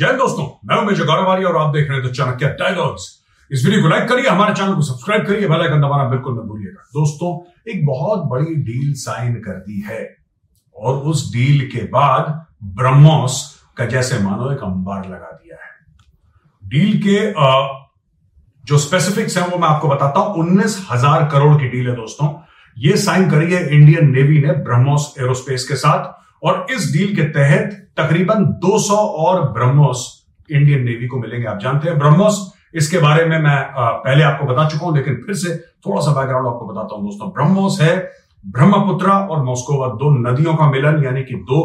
जय दोस्तों, मैं हूँ मेजर गौरवारी और आप देख रहे हैं तो चाणक्य डायलॉग्स इस वीडियो को लाइक करिए, हमारे चैनल को सब्सक्राइब करिए बेल आइकन दबाना बिल्कुल मत भूलिएगा। दोस्तों, एक बहुत बड़ी डील साइन कर दी है। और उस डील के बाद ब्रह्मोस का, जैसे मानो, एक अंबार लगा दिया है। डील के जो स्पेसिफिक्स हैं वो मैं आपको बताता हूँ। उन्नीस करोड़ की डील है दोस्तों। ये साइन करी है इंडियन नेवी ने ब्रह्मोस एरोस्पेस के साथ। और इस डील के तहत तकरीबन 200 और ब्रह्मोस इंडियन नेवी को मिलेंगे, आप जानते हैं। ब्रह्मोस, इसके बारे में मैं पहले आपको बता चुका हूँ, लेकिन फिर से थोड़ा सा बैकग्राउंड आपको बताता हूँ दोस्तों। ब्रह्मोस है ब्रह्मपुत्रा और मोस्कोवा दो नदियों का मिलन, यानी कि दो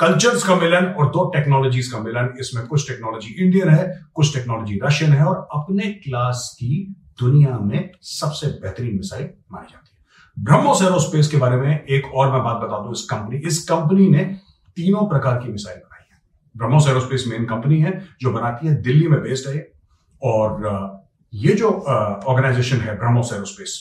कल्चर्स का मिलन और दो टेक्नोलॉजीज़ का मिलन। इसमें कुछ टेक्नोलॉजी इंडियन है, कुछ टेक्नोलॉजी रशियन है, और अपने क्लास की दुनिया में सबसे बेहतरीन मिसाइल मानी जाती है। ब्रह्मोस एरोस्पेस के बारे में एक और मैं बात बता दूँ इस कंपनी इस कंपनी ने तीनों प्रकार की मिसाइल बनाई है। ब्रह्मोस एरोस्पेस मेन कंपनी है, जो बनाती है, दिल्ली में बेस्ड है और ये जो ऑर्गेनाइजेशन है ब्रह्मोस एरोस्पेस,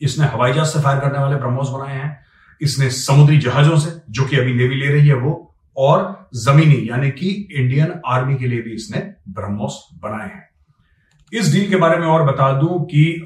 इसने हवाई जहाज़ से फायर करने वाले ब्रह्मोस बनाए हैं। इसने समुद्री जहाजों से, जो कि अभी नेवी ले रही है वो, और जमीनी, यानी कि इंडियन आर्मी के लिए भी इसने ब्रह्मोस बनाए हैं। इस डील के बारे में और बता दूँ कि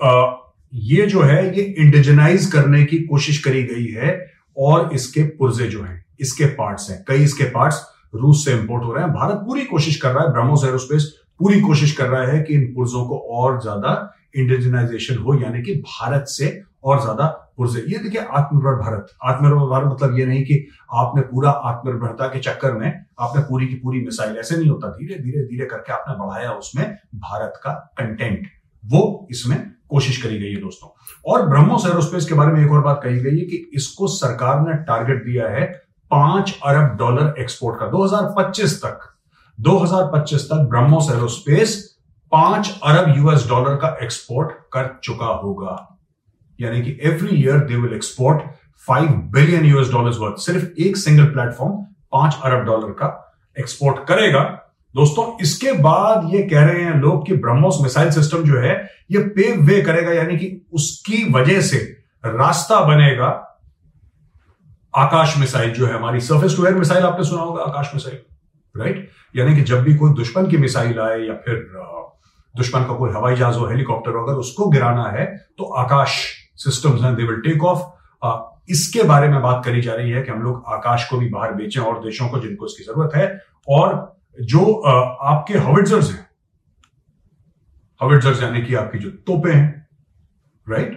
ये जो है, ये इंडिजनाइज करने की कोशिश करी गई है और इसके पुर्जे जो हैं, इसके पार्ट्स हैं। कई इसके पार्ट्स रूस से इंपोर्ट हो रहे हैं। भारत पूरी कोशिश कर रहा है ब्रह्मोस एरोस्पेस पूरी कोशिश कर रहा है कि इन पुर्जों को और ज़्यादा इंडिजनाइजेशन हो, यानी कि भारत से और ज़्यादा पुर्जे। ये देखिए, आत्मनिर्भर भारत। आत्मनिर्भर भारत मतलब ये नहीं कि आपने पूरा आत्मनिर्भरता के चक्कर में आपने पूरी की पूरी मिसाइल। ऐसे नहीं होता। धीरे धीरे धीरे करके आपने बढ़ाया उसमें भारत का कंटेंट वो इसमें कोशिश करी गई है दोस्तों। और ब्रह्मोस एरोस्पेस के बारे में एक और बात कही गई है कि इसको सरकार ने टारगेट दिया है पाँच अरब डॉलर एक्सपोर्ट का 2025 तक। 2025 तक ब्रह्मोस एरोस्पेस पाँच अरब यूएस डॉलर का एक्सपोर्ट कर चुका होगा। यानी कि every year they will export five billion US dollar worth सिर्फ़ एक सिंगल प्लेटफॉर्म पाँच अरब डॉलर का एक्सपोर्ट करेगा। दोस्तों, इसके बाद ये कह रहे हैं लोग कि ब्रह्मोस मिसाइल सिस्टम जो है, ये पेव वे करेगा, यानी कि उसकी वजह से रास्ता बनेगा आकाश मिसाइल जो है, हमारी सर्फेस टू एयर मिसाइल आपने सुना होगा, आकाश मिसाइल राइट यानी कि जब भी कोई दुश्मन की मिसाइल आए या फिर दुश्मन का कोई हवाई जहाज़ हो हेलीकॉप्टर हो, अगर उसको गिराना है तो आकाश सिस्टम्स हैं दे विल टेक ऑफ़ इसके बारे में बात करी जा रही है कि हम लोग आकाश को भी बाहर बेचें और देशों को जिनको इसकी ज़रूरत है, और जो आपके हविट्जर्स हैं। हविट्जर्स यानी कि आपकी जो तोपे हैं राइट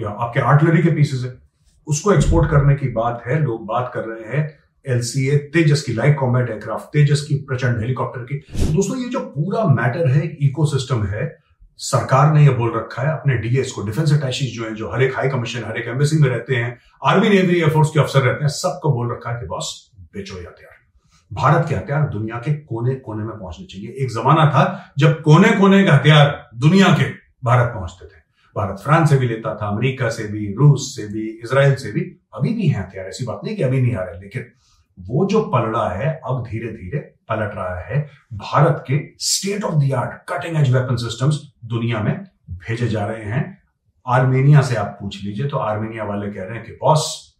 या आपके आर्टलरी के पीसेस है। उसको एक्सपोर्ट करने की बात है, लोग बात कर रहे हैं एलसीए तेजस की लाइट कॉम्बैट एयरक्राफ्ट तेजस की प्रचंड हेलीकॉप्टर की। दोस्तों, ये जो पूरा मैटर है इकोसिस्टम है, सरकार ने यह बोल रखा है, अपने डीएस को डिफेंस अटैचीज जो है, जो हर एक हाई कमीशन हर एक एम्बेसी में रहते हैं आर्मी नेवी एयरफोर्स के अफसर रहते हैं, सबको बोल रखा है कि बॉस बेचो ये हथियार भारत के हथियार दुनिया के कोने कोने में पहुँचने चाहिए। एक जमाना था जब कोने कोने के हथियार दुनिया के भारत पहुँचते थे। भारत फ्रांस से भी लेता था, अमेरिका से भी, रूस से भी इसराइल से भी। अभी भी है हथियार, ऐसी बात नहीं कि अभी नहीं आ रहे, लेकिन वो जो पलड़ा है, अब धीरे धीरे पलट रहा है। भारत के state of the art cutting edge weapon systems दुनिया में भेजे जा रहे हैं। आर्मेनिया से आप पूछ लीजिए तो आर्मेनिया वाले कह रहे हैं कि, बॉस,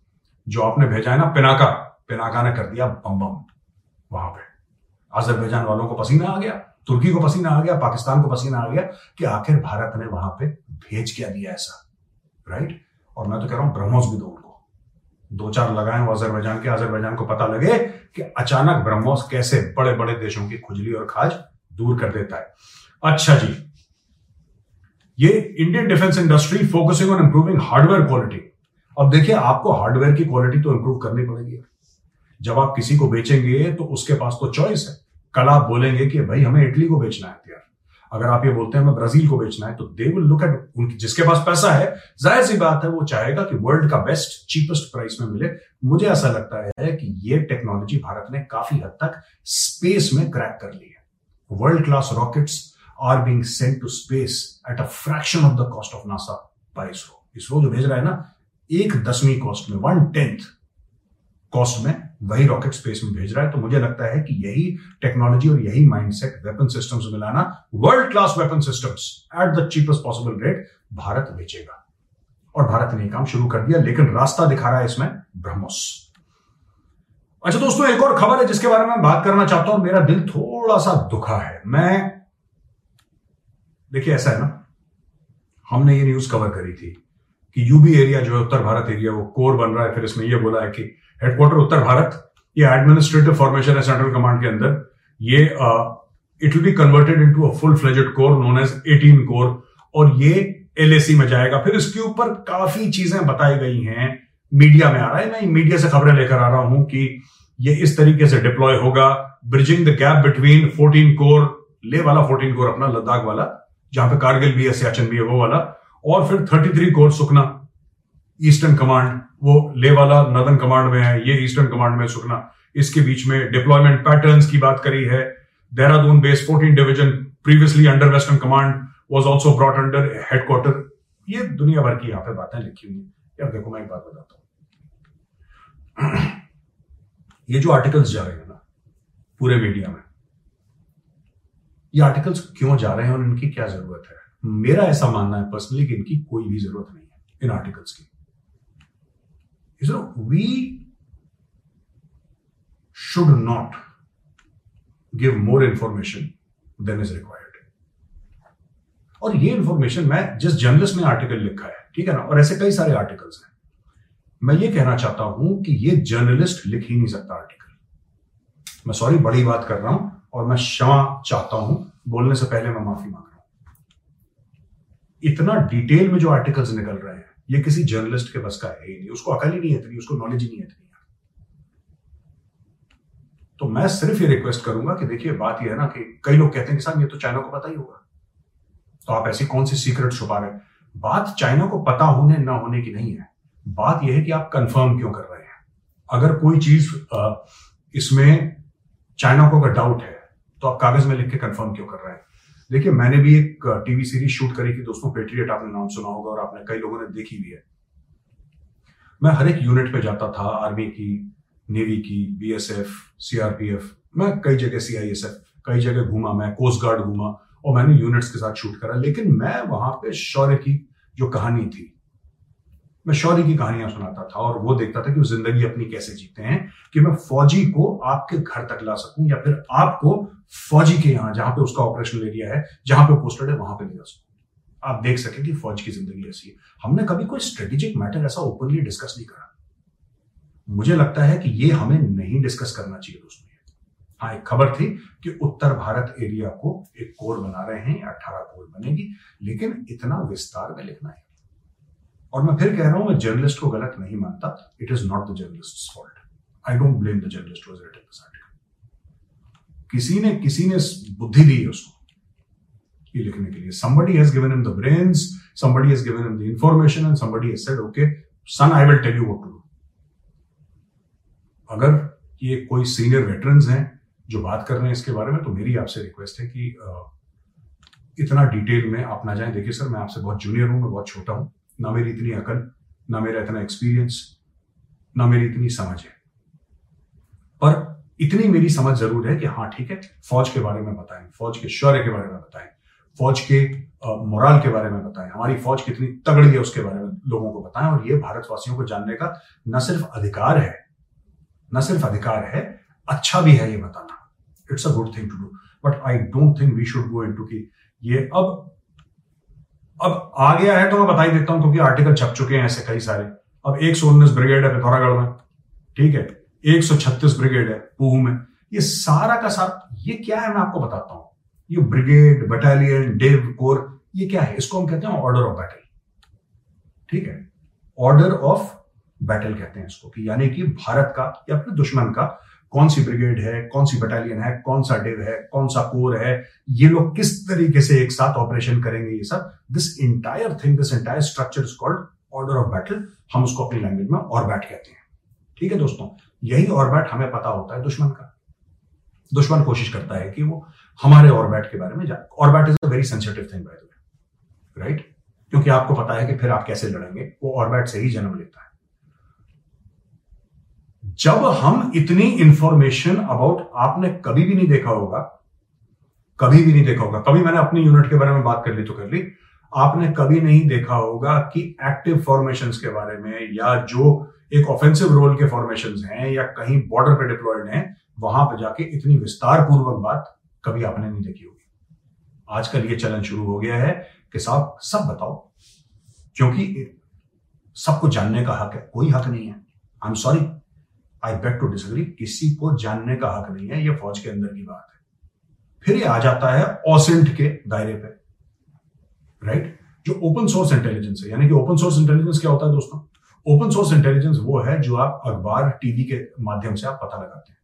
जो आपने भेजा है ना, पिनाका पिनाका ने कर दिया बम बम वहाँ पे। अजरबैजान वालों को पसीना आ गया, तुर्की को पसीना आ गया, पाकिस्तान को पसीना आ गया कि आखिर भारत ने वहाँ पे भेज क्या दिया ऐसा राइट और मैं तो कह रहा हूँ, ब्रह्मोस भी दो उनको। दो चार लगाए अजरबैजान के अजरबैजान को पता लगे कि अचानक ब्रह्मोस कैसे बड़े बड़े देशों की खुजली और खाज दूर कर देता है। अच्छा जी, ये Indian defence industry focusing on improving hardware quality अब देखिए, आपको हार्डवेयर की क्वालिटी तो इंप्रूव करनी पड़ेगी। जब आप किसी को बेचेंगे तो उसके पास तो चॉइस है। कल आप बोलेंगे कि, भाई, हमें इटली को बेचना है हथियार अगर आप ये बोलते हैं, हमें ब्राज़ील को बेचना है तो दे विल लुक एट उनकी, जिसके पास पैसा है, ज़ाहिर सी बात है, वो चाहेगा कि वर्ल्ड का बेस्ट चीपेस्ट प्राइस में मिले। मुझे ऐसा लगता है कि ये टेक्नोलॉजी भारत ने काफ़ी हद तक स्पेस में क्रैक कर ली है। World class rockets are being sent to space at a fraction of the cost of NASA by ISRO ISRO जो भेज रहा है ना, एक दसवीं कॉस्ट में वन टेंथ कॉस्ट में वही रॉकेट स्पेस में भेज रहा है तो मुझे लगता है कि यही टेक्नोलॉजी और यही माइंडसेट वेपन सिस्टम्स में मिलाना world class weapon systems at the cheapest possible rate Bharat बेचेगा। और भारत ने काम शुरू कर दिया, लेकिन रास्ता दिखा रहा है इसमें ब्रह्मोस। अच्छा दोस्तों, एक और खबर है जिसके बारे में बात करना चाहता हूँ मेरा दिल थोड़ा सा दुखा है। मैं देखिए, ऐसा है ना? हमने ये न्यूज़ कवर करी थी कि यूबी एरिया जो है, उत्तर भारत एरिया, वो कोर बन रहा है, फिर इसमें यह बोला है कि हेडक्वार्टर उत्तर भारत ये एडमिनिस्ट्रेटिव फॉर्मेशन है सेंट्रल कमांड के अंदर। ये it will be converted into a full fledged corps known as 18 corps और ये एलएसी में जाएगा। फिर इसके ऊपर काफ़ी चीज़ें बताई गई हैं। मीडिया में आ रहा है। मैं मीडिया से खबरें लेकर आ रहा हूँ कि ये इस तरीके से डिप्लॉय होगा। Bridging the gap between 14 corps Leh वाला 14 कोर अपना, लद्दाख वाला, जहाँ पे कारगिल भी है सियाचिन भी है वो वाला, और फिर 33 कोर सुखना ईस्टर्न कमांड वो ले वाला नदन कमांड में है, ये ईस्टर्न कमांड में सुखना। इसके बीच में डिप्लॉयमेंट पैटर्न्स की बात करी है। Dehradun base 14 division previously under western command was also brought under headquarter ये दुनिया भर की यहाँ पे बातें लिखी हुई है। यार देखो, मैं एक बात बताता हूँ। ये जो आर्टिकल्स जा रहे हैं ना, पूरे मीडिया में, ये आर्टिकल्स क्यों जा रहे हैं और इनकी क्या ज़रूरत है? मेरा ऐसा मानना है पर्सनली कि इनकी कोई भी ज़रूरत नहीं है इन आर्टिकल्स की। You know, we should not give more information than is required. और ये इंफॉर्मेशन मैं जिस जर्नलिस्ट ने आर्टिकल लिखा है ठीक है ना? और ऐसे कई सारे आर्टिकल्स हैं। मैं ये कहना चाहता हूँ कि ये जर्नलिस्ट लिख ही नहीं सकता आर्टिकल मैं सॉरी बड़ी बात कर रहा हूँ और मैं क्षमा चाहता हूँ। बोलने से पहले मैं माफ़ी मांग रहा हूँ। इतना डिटेल में जो आर्टिकल्स निकल रहे हैं ये किसी जर्नलिस्ट के बस का है ही नहीं। उसको अकल ही नहीं है इतनी, उसको नॉलेज ही नहीं है इतनी। तो मैं सिर्फ़ ये रिक्वेस्ट करूँगा कि देखिए, बात ये है ना कि कई लोग कहते हैं कि साहब, ये तो चाइना को पता ही होगा। तो आप ऐसी कौन सी सीक्रेट छुपा रहे बात चाइना को पता होने, ना होने की नहीं है। बात यह है कि आप कंफर्म क्यों कर रहे हैं? अगर कोई चीज़ इसमें चाइना को अगर डाउट है तो आप कागज़ में लिख के कंफर्म क्यों कर रहे हैं? देखिए, मैंने भी एक टीवी सीरीज़ शूट करी थी, दोस्तों पेट्रियट आपने नाम सुना होगा और आपने कई लोगों ने देखी भी है। मैं हर एक यूनिट पे जाता था आर्मी की नेवी की बीएसएफ सीआरपीएफ मैं कई जगह सीआईएसएफ कई जगह घूमा मैं कोस्ट गार्ड घूमा और मैंने यूनिट्स के साथ शूट करा, लेकिन मैं वहाँ पे शौर्य की जो कहानी थी मैं शौर्य की कहानियाँ सुनाता था और वो देखता था कि वो ज़िंदगी अपनी कैसे जीते हैं, कि मैं फौजी को आपके घर तक ला सकूँ या फिर आपको फौजी के यहाँ, जहाँ पे उसका ऑपरेशनल एरिया है, जहाँ पे पोस्टेड है, वहाँ पे ले जा सकूँ। आप देख सके कि फौज की ज़िंदगी ऐसी है। हमने कभी कोई स्ट्रेटेजिक मैटर ऐसा ओपनली डिस्कस नहीं करा। मुझे लगता है कि ये हमें नहीं डिस्कस करना चाहिए दोस्तों हाँ एक खबर थी कि उत्तर भारत एरिया को एक कोर बना रहे हैं अठारह कोर बनेगी, लेकिन इतना विस्तार में लिखना है। और मैं फिर कह रहा हूँ, मैं जर्नलिस्ट को गलत नहीं मानता। It is not the journalist fault I don't blame the journalist was written this article किसी ने किसी ने बुद्धि दी है उसको, ये लिखने के लिए। Somebody has given him the brains, somebody has given him the information, and somebody has said, okay, son, i will tell you what to do. अगर ये कोई सीनियर वेटरन्स हैं जो बात कर रहे हैं इसके बारे में तो मेरी आपसे रिक्वेस्ट है कि इतना डिटेल में आप ना जाएँ। देखिए सर, मैं आपसे बहुत जूनियर हूँ, मैं बहुत छोटा हूँ। ना मेरी इतनी अकल, ना मेरा इतना एक्सपीरियंस ना मेरी इतनी समझ है। पर इतनी मेरी समझ ज़रूर है कि हाँ ठीक है, फौज के बारे में बताएँ, फौज के शौर्य के बारे में बताएँ, फौज के मोराल के बारे में बताएँ, हमारी फौज कितनी तगड़ी है उसके बारे में लोगों को बताएँ, और ये भारतवासियों को जानने का न सिर्फ़ अधिकार है, न सिर्फ़ अधिकार है अच्छा भी है ये बताना। It's a good thing to do but I don't think we should go into की ये अब अब आ गया है तो मैं बता ही देता हूँ, क्योंकि आर्टिकल छप चुके हैं ऐसे कई सारे। अब एक सौ उन्नीस ब्रिगेड है पिथौरागढ़ में, ठीक है? एक सौ छत्तीस ब्रिगेड है पूह में। ये सारा का सारा, ये क्या है मैं आपको बताता हूँ? ये ब्रिगेड बटालियन डेव कोर ये क्या है? इसको हम कहते हैं ऑर्डर ऑफ़ बैटल ठीक है? ऑर्डर ऑफ़ बैटल कहते हैं इसको, कि यानी कि भारत का या फिर दुश्मन का कौन सी ब्रिगेड है, कौन सी बटालियन है, कौन सा डिव है, कौन सा कोर है, ये लोग किस तरीके से एक साथ ऑपरेशन करेंगे ये सब? This entire thing this entire structure is called order of battle हम उसको अपनी लैंग्वेज में ऑर्बैट कहते हैं। ठीक है दोस्तों? यही ऑर्बैट हमें पता होता है दुश्मन का। दुश्मन कोशिश करता है कि वो हमारे ऑर्बैट के बारे में जाए orbat is a very sensitive thing by the way right क्योंकि आपको पता है कि फिर आप कैसे लड़ेंगे, वो ऑर्बैट से ही जन्म लेता है। जब हम इतनी इंफॉर्मेशन अबाउट आपने कभी भी नहीं देखा होगा, कभी भी नहीं देखा होगा, कभी मैंने अपनी यूनिट के बारे में बात कर ली तो कर ली, आपने कभी नहीं देखा होगा कि एक्टिव फॉर्मेशन के बारे में या जो एक ऑफेंसिव रोल के फॉर्मेशन हैं या कहीं बॉर्डर पे डिप्लॉयड हैं, वहाँ पर जाके इतनी विस्तार पूर्वक बात कभी आपने नहीं देखी होगी। आजकल ये चलन शुरू हो गया है कि साहब, सब बताओ, क्योंकि सबको जानने का हक है, कोई हक नहीं है। I am sorry I bet to disagree किसी को जानने का हक नहीं है यह फौज के अंदर की बात है। फिर ये आ जाता है ऑसेंट के दायरे पे राइट जो ओपन सोर्स इंटेलिजेंस है, यानी कि ओपन सोर्स इंटेलिजेंस क्या होता है दोस्तों? ओपन सोर्स इंटेलिजेंस वो है जो आप अखबार टीवी के माध्यम से आप पता लगाते हैं।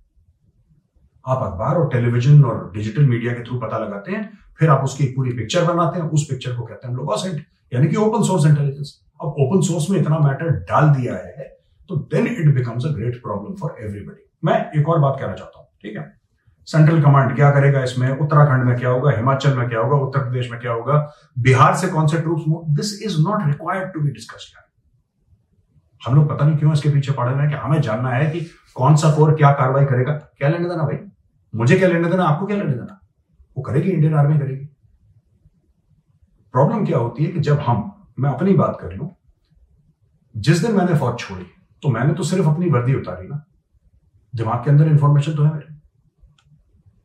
आप अखबार और टेलीविज़न और डिजिटल मीडिया के थ्रू पता लगाते हैं, फिर आप उसकी पूरी पिक्चर बनाते हैं, उस पिक्चर को कहते हैं हम लोग यानी कि ओपन सोर्स इंटेलिजेंस अब ओपन सोर्स में इतना मैटर डाल दिया है तो then it becomes a great problem for everybody मैं एक और बात कहना चाहता हूँ, ठीक है? सेंट्रल कमांड क्या करेगा इसमें? उत्तराखंड में क्या होगा? हिमाचल में क्या होगा? उत्तर प्रदेश में क्या होगा? बिहार से कौन से troops this is not required to be discuss हम लोग पता नहीं क्यों इसके पीछे पड़े हुए हैं कि हमें जानना है कि कौन सा कोर क्या कार्रवाई करेगा। क्या लेने देना भाई? मुझे क्या लेने देना? आपको क्या लेने देना? वो करेगी इंडियन आर्मी करेगी। प्रॉब्लम क्या होती है कि जब हम, मैं अपनी बात कर लू, जिस दिन मैंने फौज छोड़ी तो मैंने तो सिर्फ़ अपनी वर्दी उतारी ना। दिमाग के अंदर इंफॉर्मेशन तो है मेरे।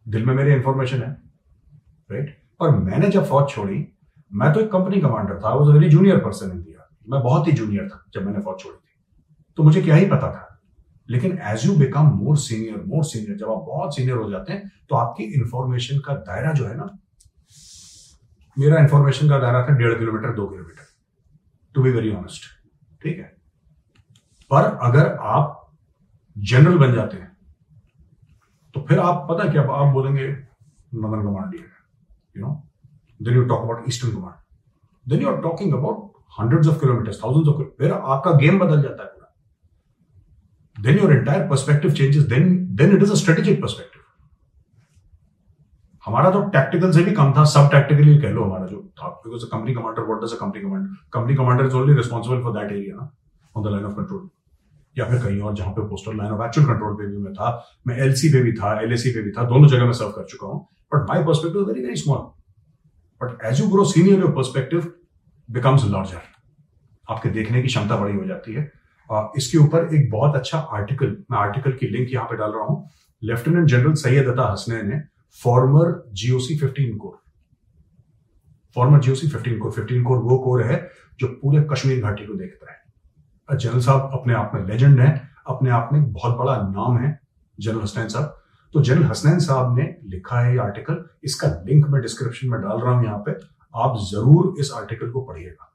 दिल में मेरी इंफॉर्मेशन है राइट पर मैंने जब फौज छोड़ी, मैं तो एक कंपनी कमांडर था। वो वेरी जूनियर पर्सन इन दिया मैं बहुत ही जूनियर था जब मैंने फौज छोड़ी थी। तो मुझे क्या ही पता था? लेकिन as you become more senior more senior जब आप बहुत सीनियर हो जाते हैं तो आपकी इंफॉर्मेशन का दायरा जो है ना, मेरा इंफॉर्मेशन का दायरा था डेढ़ किलोमीटर, दो kilometre. To be very honest ठीक है? पर अगर आप जनरल बन जाते हैं तो फिर आप पता क्या, आप बोलेंगे, northern command you know then you talk about eastern command then you are talking about hundreds of kilometres thousands of फिर आपका गेम बदल जाता है then your entire perspective changes. Then then it is a strategic perspective. हमारा तो tactical से भी कम था, सब टैक्टिकली कह लो हमारा जो था because company commander what does a company command company commander is only responsible for that area on the line of control या फिर कहीं और जहाँ पे postal line of actual control पे भी मैं था, मैं एलसी पे भी था एलएसी पे भी था, दोनों जगह में सर्व कर चुका हूँ। But my perspective very very small but as you grow senior your perspective becomes larger आपके देखने की क्षमता बड़ी हो जाती है। इसके ऊपर एक बहुत अच्छा आर्टिकल मैं आर्टिकल की लिंक यहाँ पे डाल रहा हूँ। लेफ्टिनेंट जनरल सैयद अता हसनैन ने former GOC fifteen corps former GOC fifteen corps fifteen corps वो कोर है जो पूरे कश्मीर घाटी को देखता है। जनरल साहब अपने आप में लेजेंड है अपने आप में बहुत बड़ा नाम है जनरल हसनैन साहब। तो जनरल हसनैन साहब ने लिखा है ये आर्टिकल इसका लिंक मैं डिस्क्रिप्शन में डाल रहा हूँ यहाँ पे। आप ज़रूर इस आर्टिकल को पढ़िएगा।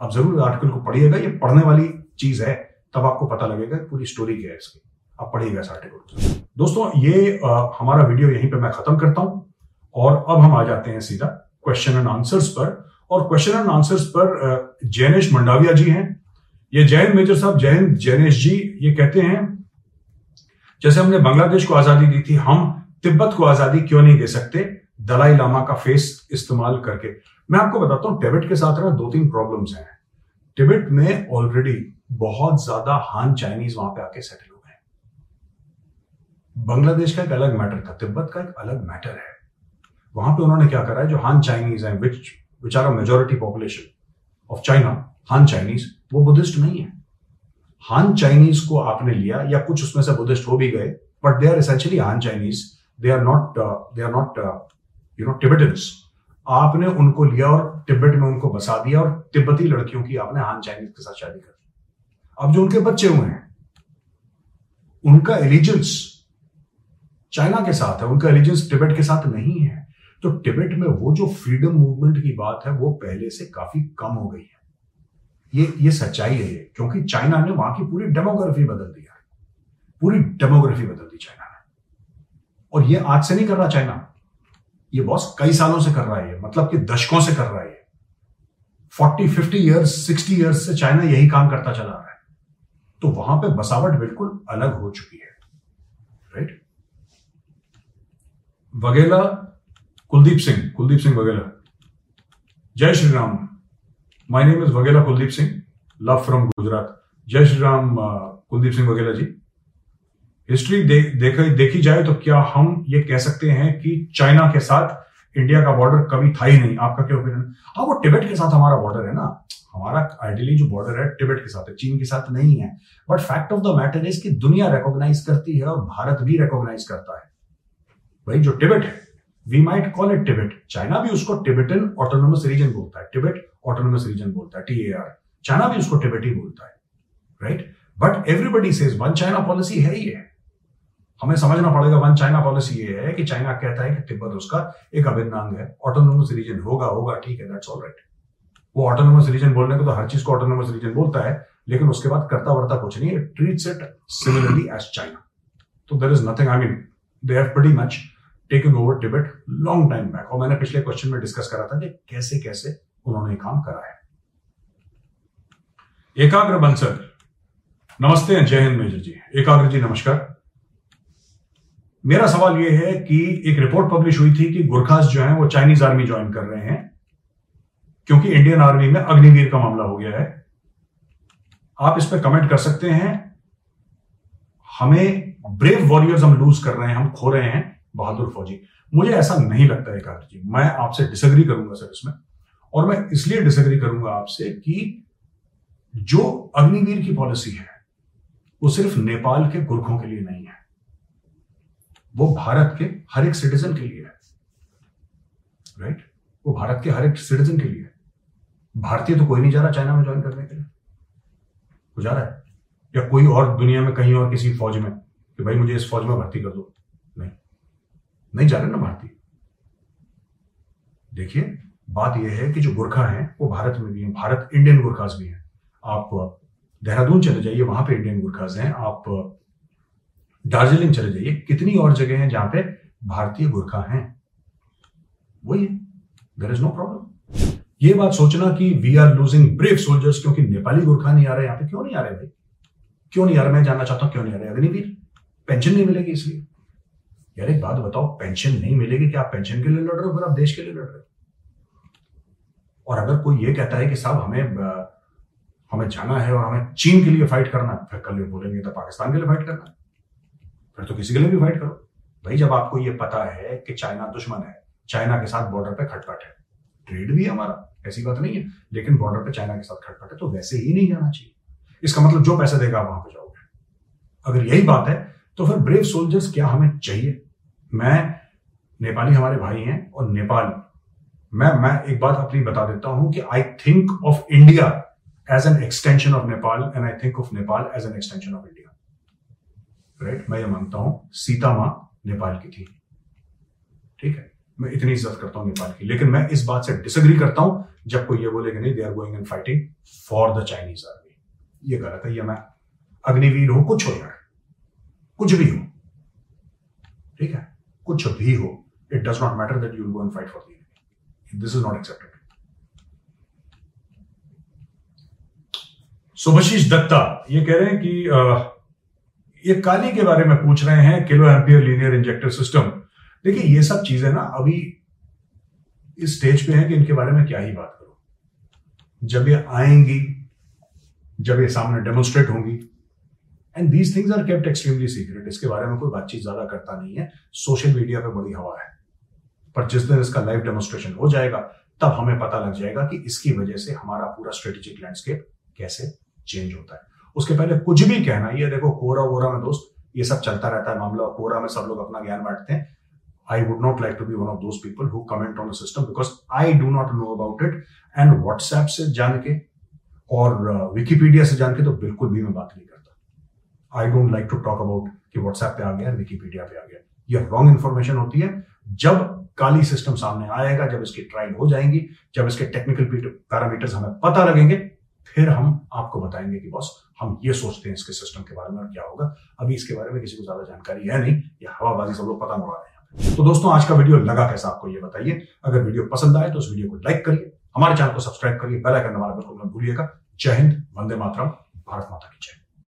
आप ज़रूर आर्टिकल को पढ़िएगा ये पढ़ने वाली चीज़ है तब आपको पता लगेगा पूरी स्टोरी क्या है इसकी। आप पढ़िएगा इस आर्टिकल दोस्तों ये आ, हमारा वीडियो यहीं पे मैं खत्म करता हूँ और अब हम आ जाते हैं सीधा क्वेश्चन एंड आंसर्स पर। और क्वेश्चन एंड आंसर्स पर जैनेश मंडाविया जी हैं। ये जैन मेजर साहब, जैन जैनेश जी ये कहते हैं, जैसे हमने बांग्लादेश को आज़ादी दी थी, हम तिब्बत को आज़ादी क्यों नहीं दे सकते? दलाई लामा का फेस इस्तेमाल करके। मैं आपको बताता हूँ, टिबेट के साथ ना दो तीन प्रॉब्लम्स हैं। टिबेट में ऑलरेडी बहुत ज़्यादा हान चाइनीज़ वहाँ पे आके सेटल हो। गए बांग्लादेश का एक अलग मैटर था, तिब्बत का एक अलग मैटर है। वहाँ पे उन्होंने क्या करा है, जो हान चाइनीज़ है which are majority population of China Han Chinese वो बुद्धिस्ट नहीं है। हान चाइनीज़ को आपने लिया या कुछ उसमें से बुद्धिस्ट हो भी गए but they are essentially Han Chinese they are not they are not you know Tibetans आपने उनको लिया और तिब्बत में उनको बसा दिया और तिब्बती लड़कियों की आपने हान चाइनीज़ के साथ शादी कर दी। अब जो उनके बच्चे हुए हैं, उनका एलिजेंस चाइना के साथ है, उनका एलिजेंस टिबेट के साथ नहीं है। तो टिबेट में वो जो फ्रीडम मूवमेंट की बात है, वो पहले से काफ़ी कम हो गई है। ये ये सच्चाई है ये, क्योंकि चाइना ने वहाँ की पूरी डेमोग्राफी बदल दिया पूरी डेमोग्राफी बदल दी चाइना ने। और ये आज से नहीं कर रहा चाइना। ये बॉस कई सालों से कर रहा है मतलब कि दशकों से कर रहा है forty, fifty years sixty years से चाइना यही काम करता चला रहा है। तो वहाँ पे बसावट बिल्कुल अलग हो चुकी है। राइट वगेला कुलदीप सिंह कुलदीप सिंह वगेला जय Shri Ram. My name is Vaghela Kuldeep Singh love from Gujarat. जय श्री राम कुलदीप सिंह वगेला जी। हिस्ट्री दे, देख, देखी जाए तो क्या हम ये कह सकते हैं कि चाइना के साथ इंडिया का बॉर्डर कभी था ही नहीं। आपका क्या ओपिनियन हाँ वो टिबेट के साथ हमारा बॉर्डर है ना। हमारा आइडियली जो बॉर्डर है टिबेट के साथ है चीन के साथ नहीं है। But fact of the matter is कि दुनिया रिकॉग्नाइज करती है और भारत भी रिकॉग्नाइज करता है। भाई जो टिबेट है we might call it Tibet China भी उसको टिबेटन ऑटोनोमस रीजन बोलता है। टिबेट ऑटोनोमस रीजन बोलता है। टी चाइना भी उसको टिबेट ही बोलता है। Right but everybody says one China policy है ही है। हमें समझना पड़ेगा वन चाइना पॉलिसी ये है कि चाइना कहता है कि तिब्बत उसका एक अभिन्न अंग है। ऑटोनोमस रीजन होगा होगा, ठीक है दैट्स ऑल राइट वो ऑटोनोमस रीजन बोलने को तो हर चीज़ को ऑटोनोमस रीजन बोलता है, लेकिन उसके बाद करता वर्ता कुछ नहीं है treats it similarly as China तो there is nothing I mean they have pretty much taken over Tibet long time back और मैंने पिछले क्वेश्चन में डिस्कस करा था कि कैसे कैसे उन्होंने काम करा है। एकाग्र बंसल नमस्ते जय हिंद मेजर जी। एकाग्र जी, नमस्कार। मेरा सवाल यह है कि एक रिपोर्ट पब्लिश हुई थी कि गुरखास जो है वो चाइनीज़ आर्मी ज्वाइन कर रहे हैं, क्योंकि इंडियन आर्मी में अग्निवीर का मामला हो गया है। आप इस पर कमेंट कर सकते हैं। हमें ब्रेव वॉरियर्स हम लूज कर रहे हैं, हम खो रहे हैं। बहादुर फौजी। मुझे ऐसा नहीं लगता है जी। मैं आपसे डिसग्री करूँगा सर इसमें। और मैं इसलिए डिसग्री करूँगा आपसे कि जो अग्निवीर की पॉलिसी है, वो सिर्फ़ नेपाल के गुरखों के लिए नहीं है। वो भारत के हर एक सिटीजन के लिए है। Right right? वो भारत के हर एक सिटीजन के लिए है। भारतीय तो कोई नहीं जा रहा चाइना में ज्वाइन करने के लिए। वो जा रहा है। या कोई और दुनिया में कहीं और किसी फौज में कि भाई मुझे इस फौज में भर्ती कर दो। नहीं जा रहे ना भारतीय देखिए, बात यह है कि जो गुरखा हैं, वो भारत में भी हैं, भारत इंडियन गुरखाज भी हैं। आप देहरादून चले जाइए, वहाँ पे इंडियन गुरखाज हैं। आप दार्जिलिंग चले जाइए, कितनी और जगह हैं जहाँ पे भारतीय गुरखा हैं? वही है। देर इज़ नो प्रॉब्लम ये बात सोचना कि we are losing brave soldiers क्योंकि नेपाली गुरखा नहीं आ रहे, यहाँ पे क्यों नहीं आ रहे भाई? क्यों नहीं आ रहे? मैं जानना चाहता हूँ क्यों नहीं आ रहे? अग्निवीर। पेंशन नहीं मिलेगी इसलिए। यार, एक बात बताओ पेंशन नहीं मिलेगी क्या? आप पेंशन के लिए लड़ रहे हो, फिर आप देश के लिए लड़ रहे हो? और अगर कोई ये कहता है कि साहब, हमें हमें जाना है और हमें चीन के लिए फाइट करना है, फिर कल बोलेंगे तो पाकिस्तान के लिए फाइट करना है। फिर तो किसी के लिए भी फाइट करो। भाई, जब आपको ये पता है कि चाइना दुश्मन है, चाइना के साथ बॉर्डर पे खटपट है। ट्रेड भी है हमारा, ऐसी बात नहीं है। लेकिन बॉर्डर पे चाइना के साथ खटपट है तो वैसे ही नहीं जाना चाहिए। इसका मतलब जो पैसा देगा आप वहाँ पर जाओगे। अगर यही बात है तो फिर ब्रेव सोल्जर्स क्या हमें चाहिए? मैं, नेपाली हमारे भाई हैं और नेपाल। मैं मैं एक बात अपनी बता देता हूँ कि I think of India as an extension of Nepal and I think of Nepal as an extension of India right मैं ये मानता हूँ, सीता माँ नेपाल की थी। ठीक है? मैं इतनी इज़्ज़त करता हूँ नेपाल की। लेकिन मैं इस बात से डिसग्री करता हूँ, जब कोई ये बोले कि नहीं they are going and fighting for the Chinese army ये गलत है, ये मैं अग्निवीर हो? कुछ हो यार। कुछ भी हो। ठीक है? कुछ भी हो it does not matter that you go and fight for this is not accepted Subhashish Datta ये कह रहे हैं कि ये काली के बारे में पूछ रहे हैं kilo ampere linear injector system देखिए, ये सब चीज़ें ना अभी इस स्टेज पे हैं कि इनके बारे में क्या ही बात करो। जब ये आएँगी, जब ये सामने डेमोन्स्ट्रेट होंगी and these things are kept extremely secret इसके बारे में कोई बातचीत ज़्यादा करता नहीं है। सोशल मीडिया पे बड़ी हवा है। पर जिस दिन इसका लाइव डेमोन्स्ट्रेशन हो जाएगा तब हमें पता लग जाएगा कि इसकी वजह से हमारा पूरा स्ट्रेटेजिक लैंडस्केप कैसे चेंज होता है। उसके पहले कुछ भी कहना ये देखो कोरा वोरा में दोस्त ये सब चलता रहता है मामला कोरा में सब लोग अपना ज्ञान बांटते हैं। I would not like to be one of those people who comment on system because I do not know about it and WhatsApp से जान के और विकीपीडिया uh, से जान के तो बिल्कुल भी मैं बात नहीं करता। I don't like to talk about कि व्हाट्सएप पे आ गया विकीपीडिया पे आ गया। ये रॉन्ग इन्फॉर्मेशन होती है। जब काली सिस्टम सामने आएगा, जब इसकी ट्रायल हो जाएँगी, जब इसके टेक्निकल पैरामीटर्स हमें पता लगेंगे, फिर हम आपको बताएँगे कि बॉस हम ये सोचते हैं इसके सिस्टम के बारे में और क्या होगा। अभी इसके बारे में किसी को ज़्यादा जानकारी है नहीं, ये हवाबाजी सब लोग पता उड़ा रहे हैं तो दोस्तों, आज का वीडियो लगा कैसा आपको ये बताइए। अगर वीडियो पसंद आए तो उस वीडियो को लाइक करिए। हमारे चैनल को सब्सक्राइब करिए। बेल आइकन दबाना बिल्कुल मत भूलिएगा। जय हिंद, वंदे मातरम, भारत माता की जय।